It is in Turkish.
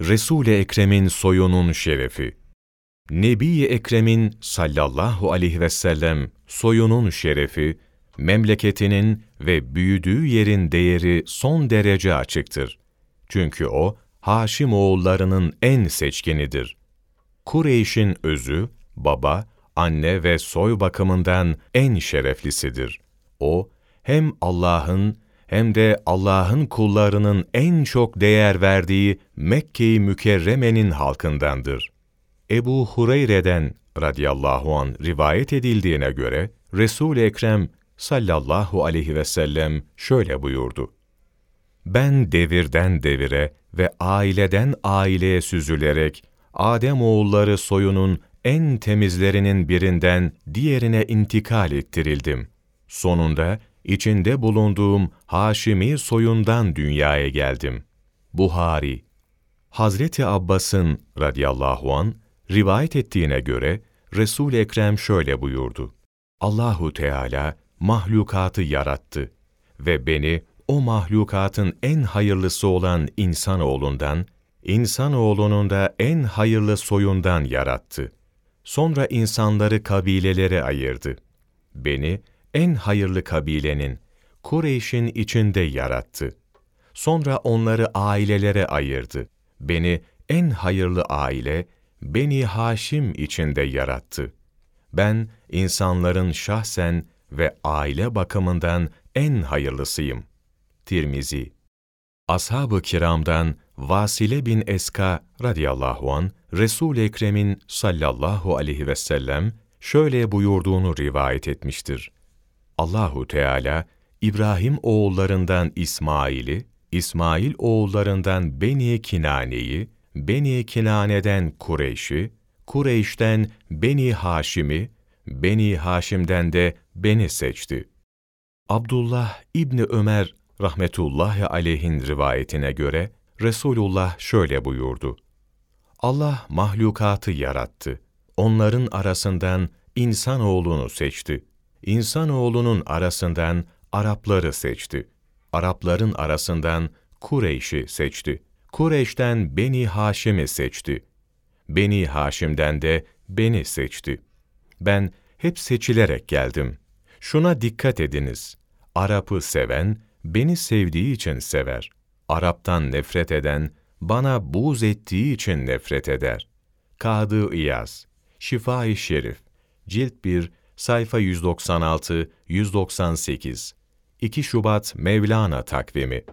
Resul-i Ekrem'in soyunun şerefi. Nebi-i Ekrem'in sallallahu aleyhi ve sellem soyunun şerefi, memleketinin ve büyüdüğü yerin değeri son derece açıktır. Çünkü o, Haşim oğullarının en seçkinidir. Kureyş'in özü, baba, anne ve soy bakımından en şereflisidir. O, hem Allah'ın hem de Allah'ın kullarının en çok değer verdiği Mekke-i Mükerreme'nin halkındandır. Ebu Hureyre'den radıyallahu an rivayet edildiğine göre Resul-i Ekrem sallallahu aleyhi ve sellem şöyle buyurdu. Ben devirden devire ve aileden aileye süzülerek Adem oğulları soyunun en temizlerinin birinden diğerine intikal ettirildim. Sonunda içinde bulunduğum Haşimi soyundan dünyaya geldim. Buhari Hazreti Abbas'ın radıyallahu an rivayet ettiğine göre Resul Ekrem şöyle buyurdu. Allahu Teala mahlukatı yarattı ve beni o mahlukatın en hayırlısı olan insanoğlundan, insanoğlunun da en hayırlı soyundan yarattı. Sonra insanları kabilelere ayırdı. Beni en hayırlı kabilenin, Kureyş'in içinde yarattı. Sonra onları ailelere ayırdı. Beni en hayırlı aile, Beni Haşim içinde yarattı. Ben insanların şahsen ve aile bakımından en hayırlısıyım. Tirmizi Ashab-ı kiramdan Vasile bin Eska radıyallahu an Resul-i Ekrem'in sallallahu aleyhi ve sellem şöyle buyurduğunu rivayet etmiştir. Allahu Teala İbrahim oğullarından İsmail'i, İsmail oğullarından Beni Kinane'yi, Beni Kinane'den Kureyş'i, Kureyş'ten Beni Haşim'i, Beni Haşim'den de beni seçti. Abdullah İbni Ömer rahmetullahi aleyhin rivayetine göre Resulullah şöyle buyurdu. Allah mahlukatı yarattı. Onların arasından insanoğlunu seçti. İnsanoğlunun arasından Arapları seçti. Arapların arasından Kureyş'i seçti. Kureyş'ten Beni Haşim'i seçti. Beni Haşim'den de beni seçti. Ben hep seçilerek geldim. Şuna dikkat ediniz. Arap'ı seven, beni sevdiği için sever. Arap'tan nefret eden, bana buğz ettiği için nefret eder. Kadı İyaz, Şifa-i Şerif, Cilt 1, sayfa 196-198, 2 Şubat Mevlana takvimi